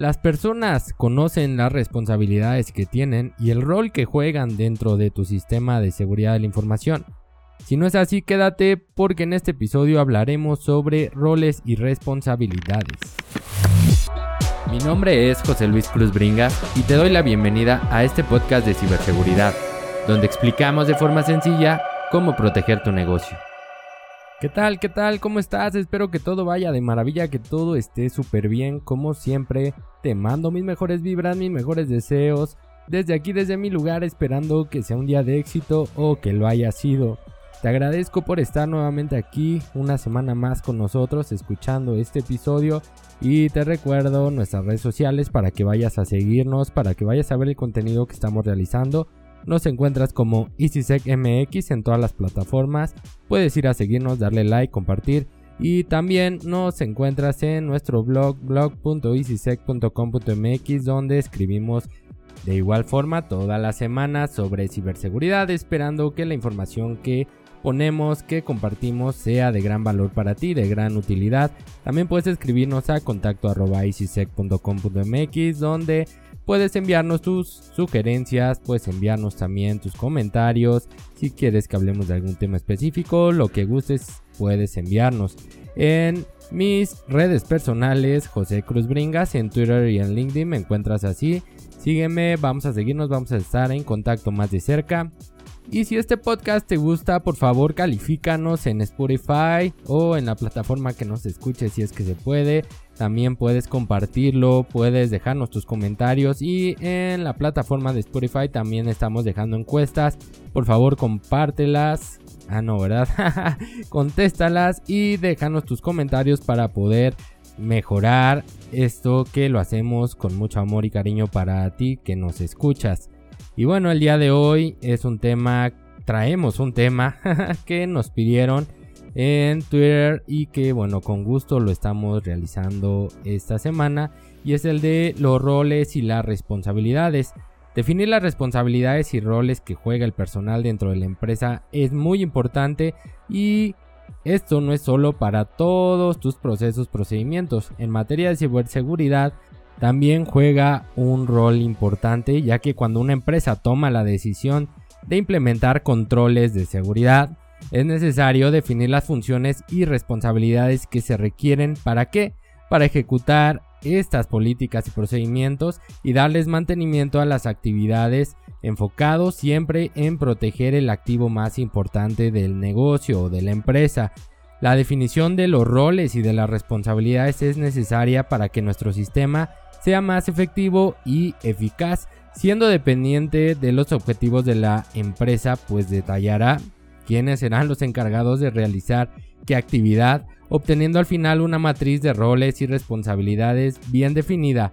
Las personas conocen las responsabilidades que tienen y el rol que juegan dentro de tu sistema de seguridad de la información. Si no es así, quédate porque en este episodio hablaremos sobre roles y responsabilidades. Mi nombre es José Luis Cruz Bringas y te doy la bienvenida a este podcast de ciberseguridad, donde explicamos de forma sencilla cómo proteger tu negocio. ¿Qué tal? ¿Qué tal? ¿Cómo estás? Espero que todo vaya de maravilla, que todo esté súper bien. Como siempre, te mando mis mejores vibras, mis mejores deseos. Desde aquí, desde mi lugar, esperando que sea un día de éxito o que lo haya sido. Te agradezco por estar nuevamente aquí una semana más con nosotros escuchando este episodio y te recuerdo nuestras redes sociales para que vayas a seguirnos, para que vayas a ver el contenido que estamos realizando nos encuentras como EasySecMX en todas las plataformas. Puedes ir a seguirnos, darle like, compartir. Y también nos encuentras en nuestro blog blog.easysec.com.mx donde escribimos de igual forma toda la semana sobre ciberseguridad esperando que la información que ponemos, que compartimos sea de gran valor para ti, de gran utilidad. También puedes escribirnos a contacto donde Puedes enviarnos tus sugerencias, puedes enviarnos también tus comentarios. Si quieres que hablemos de algún tema específico, lo que gustes, puedes enviarnos. En mis redes personales, José Cruz Bringas, en Twitter y en LinkedIn me encuentras así. Sígueme, vamos a seguirnos, vamos a estar en contacto más de cerca. Y si este podcast te gusta, por favor califícanos en Spotify o en la plataforma que nos escuche si es que se puede. También puedes compartirlo, puedes dejarnos tus comentarios y en la plataforma de Spotify también estamos dejando encuestas. Por favor compártelas. Ah, no, ¿verdad? Contéstalas y déjanos tus comentarios para poder mejorar esto que lo hacemos con mucho amor y cariño para ti que nos escuchas. Y bueno, el día de hoy es un tema, traemos un tema que nos pidieron en Twitter y que bueno, con gusto lo estamos realizando esta semana y es el de los roles y las responsabilidades. Definir las responsabilidades y roles que juega el personal dentro de la empresa es muy importante y esto no es solo para todos tus procesos, procedimientos. En materia de ciberseguridad también juega un rol importante ya que cuando una empresa toma la decisión de implementar controles de seguridad, es necesario definir las funciones y responsabilidades que se requieren para qué? Para ejecutar estas políticas y procedimientos y darles mantenimiento a las actividades enfocados siempre en proteger el activo más importante del negocio o de la empresa. La definición de los roles y de las responsabilidades es necesaria para que nuestro sistema sea más efectivo y eficaz, siendo dependiente de los objetivos de la empresa, pues detallará quiénes serán los encargados de realizar qué actividad, obteniendo al final una matriz de roles y responsabilidades bien definida.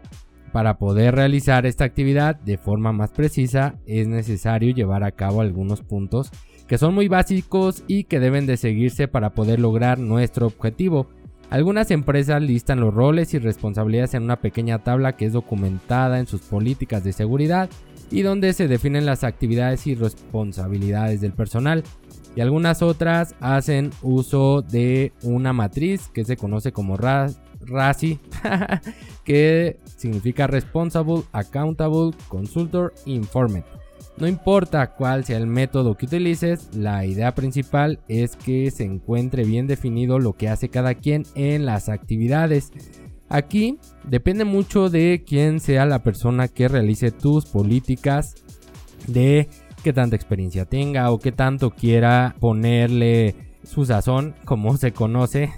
Para poder realizar esta actividad de forma más precisa es necesario llevar a cabo algunos puntos que son muy básicos y que deben de seguirse para poder lograr nuestro objetivo. Algunas empresas listan los roles y responsabilidades en una pequeña tabla que es documentada en sus políticas de seguridad y donde se definen las actividades y responsabilidades del personal. Y algunas otras hacen uso de una matriz que se conoce como RASI, que significa Responsible, Accountable, Consultor, Informed. No importa cuál sea el método que utilices, la idea principal es que se encuentre bien definido lo que hace cada quien en las actividades. Aquí depende mucho de quién sea la persona que realice tus políticas, de qué tanta experiencia tenga o qué tanto quiera ponerle su sazón, como se conoce.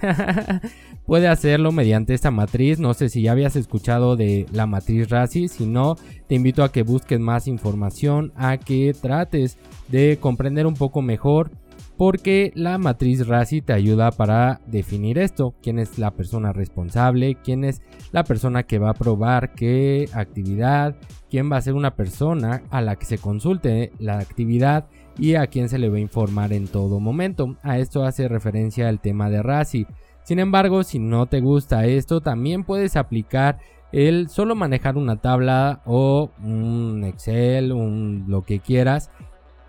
puede hacerlo mediante esta matriz. No sé si ya habías escuchado de la matriz RASI, si no, te invito a que busques más información, a que trates de comprender un poco mejor porque la matriz RASI te ayuda para definir esto, quién es la persona responsable, quién es la persona que va a probar qué actividad, quién va a ser una persona a la que se consulte la actividad y a quién se le va a informar en todo momento. A esto hace referencia el tema de RASI. Sin embargo, si no te gusta esto, también puedes aplicar el solo manejar una tabla o un Excel, un, lo que quieras.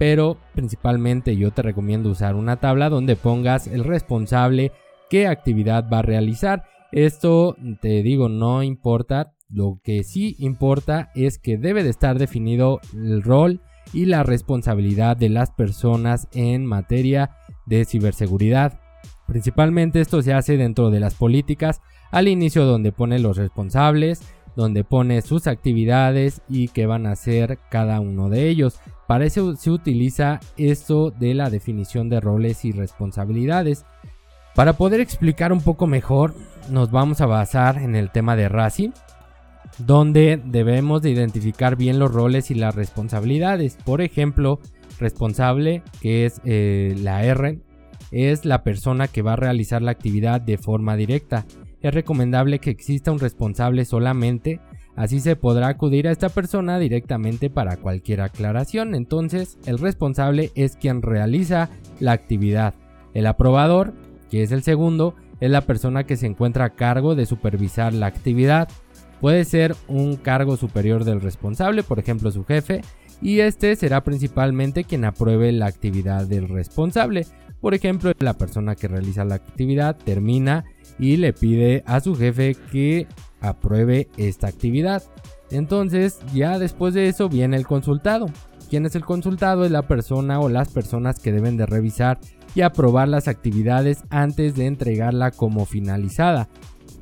Pero principalmente yo te recomiendo usar una tabla donde pongas el responsable qué actividad va a realizar. Esto te digo, no importa Lo que sí importa es que debe de estar definido el rol y la responsabilidad de las personas en materia de ciberseguridad. Principalmente esto se hace dentro de las políticas al inicio donde pone los responsables, donde pone sus actividades y qué van a hacer cada uno de ellos. Para eso se utiliza esto de la definición de roles y responsabilidades. Para poder explicar un poco mejor, nos vamos a basar en el tema de RACI, donde debemos de identificar bien los roles y las responsabilidades. Por ejemplo, responsable, que es eh, la R, es la persona que va a realizar la actividad de forma directa. Es recomendable que exista un responsable solamente, así se podrá acudir a esta persona directamente para cualquier aclaración. Entonces, el responsable es quien realiza la actividad. El aprobador, que es el segundo, es la persona que se encuentra a cargo de supervisar la actividad. Puede ser un cargo superior del responsable, por ejemplo su jefe, y este será principalmente quien apruebe la actividad del responsable. Por ejemplo, la persona que realiza la actividad termina y le pide a su jefe que apruebe esta actividad. Entonces, ya después de eso viene el consultado. ¿Quién es el consultado? Es la persona o las personas que deben de revisar y aprobar las actividades antes de entregarla como finalizada.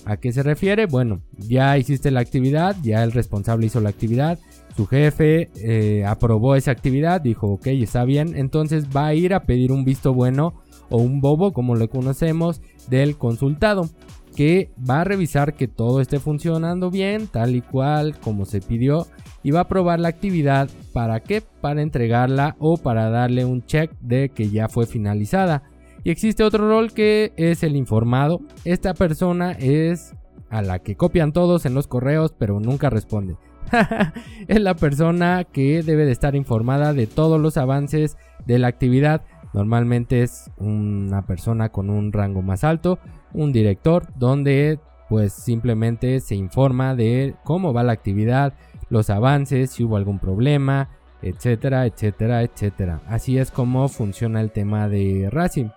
¿A qué se refiere? Bueno, ya hiciste la actividad, ya el responsable hizo la actividad, su jefe eh, aprobó esa actividad, dijo, ok, está bien, entonces va a ir a pedir un visto bueno o un bobo, como lo conocemos, del consultado, que va a revisar que todo esté funcionando bien, tal y cual como se pidió, y va a aprobar la actividad. ¿Para qué? Para entregarla o para darle un check de que ya fue finalizada. Y existe otro rol que es el informado. Esta persona es a la que copian todos en los correos pero nunca responde. es la persona que debe de estar informada de todos los avances de la actividad. Normalmente es una persona con un rango más alto, un director, donde pues simplemente se informa de cómo va la actividad, los avances, si hubo algún problema, etcétera, etcétera, etcétera. Así es como funciona el tema de Racing.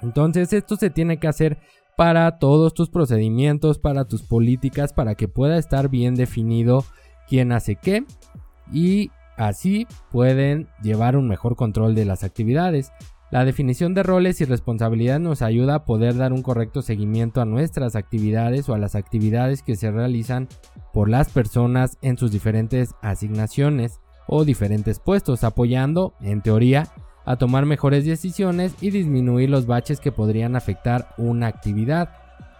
Entonces esto se tiene que hacer para todos tus procedimientos, para tus políticas, para que pueda estar bien definido quién hace qué y así pueden llevar un mejor control de las actividades. La definición de roles y responsabilidades nos ayuda a poder dar un correcto seguimiento a nuestras actividades o a las actividades que se realizan por las personas en sus diferentes asignaciones o diferentes puestos, apoyando, en teoría, a tomar mejores decisiones y disminuir los baches que podrían afectar una actividad.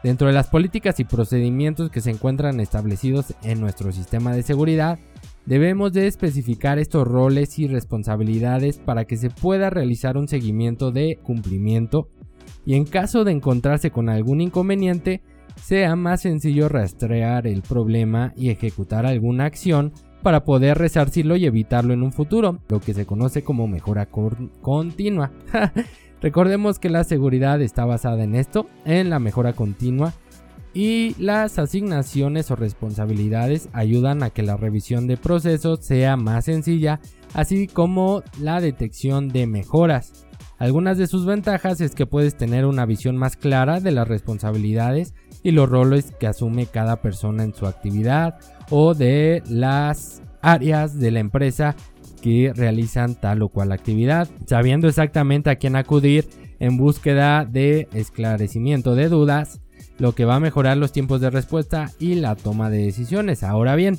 Dentro de las políticas y procedimientos que se encuentran establecidos en nuestro sistema de seguridad, debemos de especificar estos roles y responsabilidades para que se pueda realizar un seguimiento de cumplimiento y en caso de encontrarse con algún inconveniente, sea más sencillo rastrear el problema y ejecutar alguna acción para poder resarcirlo y evitarlo en un futuro, lo que se conoce como mejora continua. Recordemos que la seguridad está basada en esto, en la mejora continua, y las asignaciones o responsabilidades ayudan a que la revisión de procesos sea más sencilla, así como la detección de mejoras. Algunas de sus ventajas es que puedes tener una visión más clara de las responsabilidades y los roles que asume cada persona en su actividad o de las áreas de la empresa que realizan tal o cual actividad, sabiendo exactamente a quién acudir en búsqueda de esclarecimiento de dudas, lo que va a mejorar los tiempos de respuesta y la toma de decisiones. Ahora bien,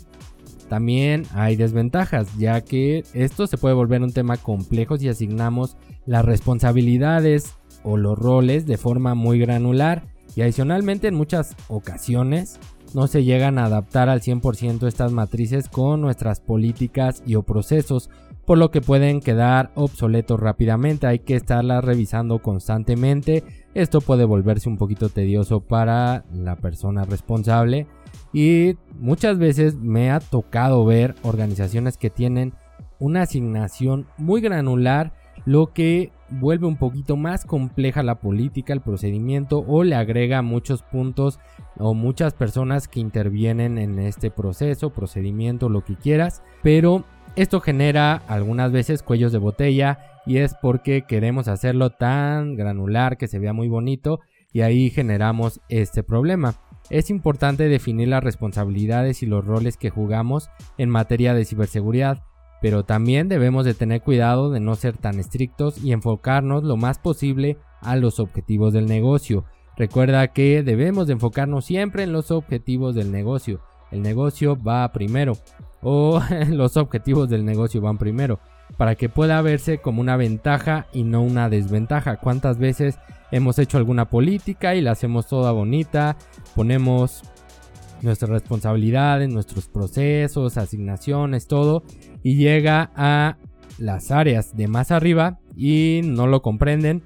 también hay desventajas, ya que esto se puede volver un tema complejo si asignamos las responsabilidades o los roles de forma muy granular y adicionalmente en muchas ocasiones no se llegan a adaptar al 100% estas matrices con nuestras políticas y o procesos, por lo que pueden quedar obsoletos rápidamente, hay que estarlas revisando constantemente, esto puede volverse un poquito tedioso para la persona responsable. Y muchas veces me ha tocado ver organizaciones que tienen una asignación muy granular, lo que vuelve un poquito más compleja la política, el procedimiento o le agrega muchos puntos o muchas personas que intervienen en este proceso, procedimiento, lo que quieras, pero esto genera algunas veces cuellos de botella y es porque queremos hacerlo tan granular que se vea muy bonito y ahí generamos este problema. es importante definir las responsabilidades y los roles que jugamos en materia de ciberseguridad, pero también debemos de tener cuidado de no ser tan estrictos y enfocarnos lo más posible a los objetivos del negocio. Recuerda que debemos de enfocarnos siempre en los objetivos del negocio. El negocio va primero o los objetivos del negocio van primero para que pueda verse como una ventaja y no una desventaja. ¿Cuántas veces hemos hecho alguna política y la hacemos toda bonita? Ponemos nuestras responsabilidades, nuestros procesos, asignaciones, todo y llega a las áreas de más arriba y no lo comprenden,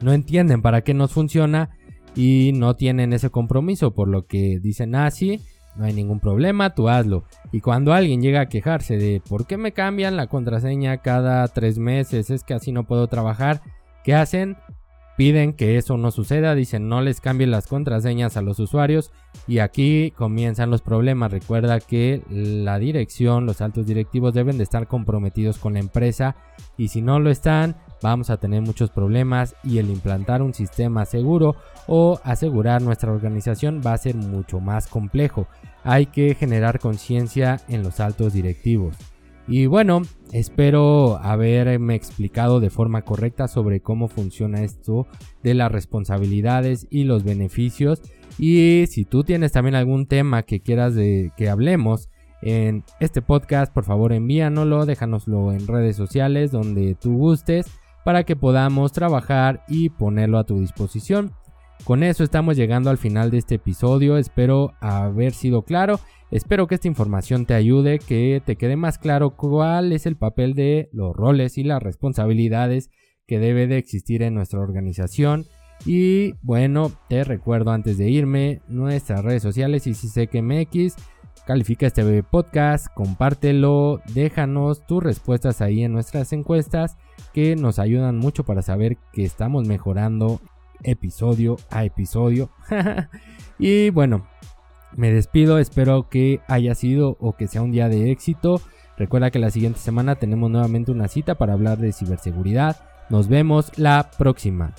no entienden para qué nos funciona y no tienen ese compromiso, por lo que dicen, ah, sí, no hay ningún problema, tú hazlo. Y cuando alguien llega a quejarse de por qué me cambian la contraseña cada tres meses, es que así no puedo trabajar, ¿qué hacen? Piden que eso no suceda, dicen no les cambien las contraseñas a los usuarios y aquí comienzan los problemas. Recuerda que la dirección, los altos directivos deben de estar comprometidos con la empresa y si no lo están, vamos a tener muchos problemas y el implantar un sistema seguro o asegurar nuestra organización va a ser mucho más complejo. Hay que generar conciencia en los altos directivos. Y bueno, espero haberme explicado de forma correcta sobre cómo funciona esto de las responsabilidades y los beneficios. Y si tú tienes también algún tema que quieras de que hablemos en este podcast, por favor envíanoslo, déjanoslo en redes sociales donde tú gustes para que podamos trabajar y ponerlo a tu disposición. Con eso estamos llegando al final de este episodio, espero haber sido claro Espero que esta información te ayude, que te quede más claro cuál es el papel de los roles y las responsabilidades que debe de existir en nuestra organización. Y bueno, te recuerdo antes de irme nuestras redes sociales y MX. Califica este podcast, compártelo, déjanos tus respuestas ahí en nuestras encuestas que nos ayudan mucho para saber que estamos mejorando episodio a episodio. y bueno, me despido, espero que haya sido o que sea un día de éxito. Recuerda que la siguiente semana tenemos nuevamente una cita para hablar de ciberseguridad. Nos vemos la próxima.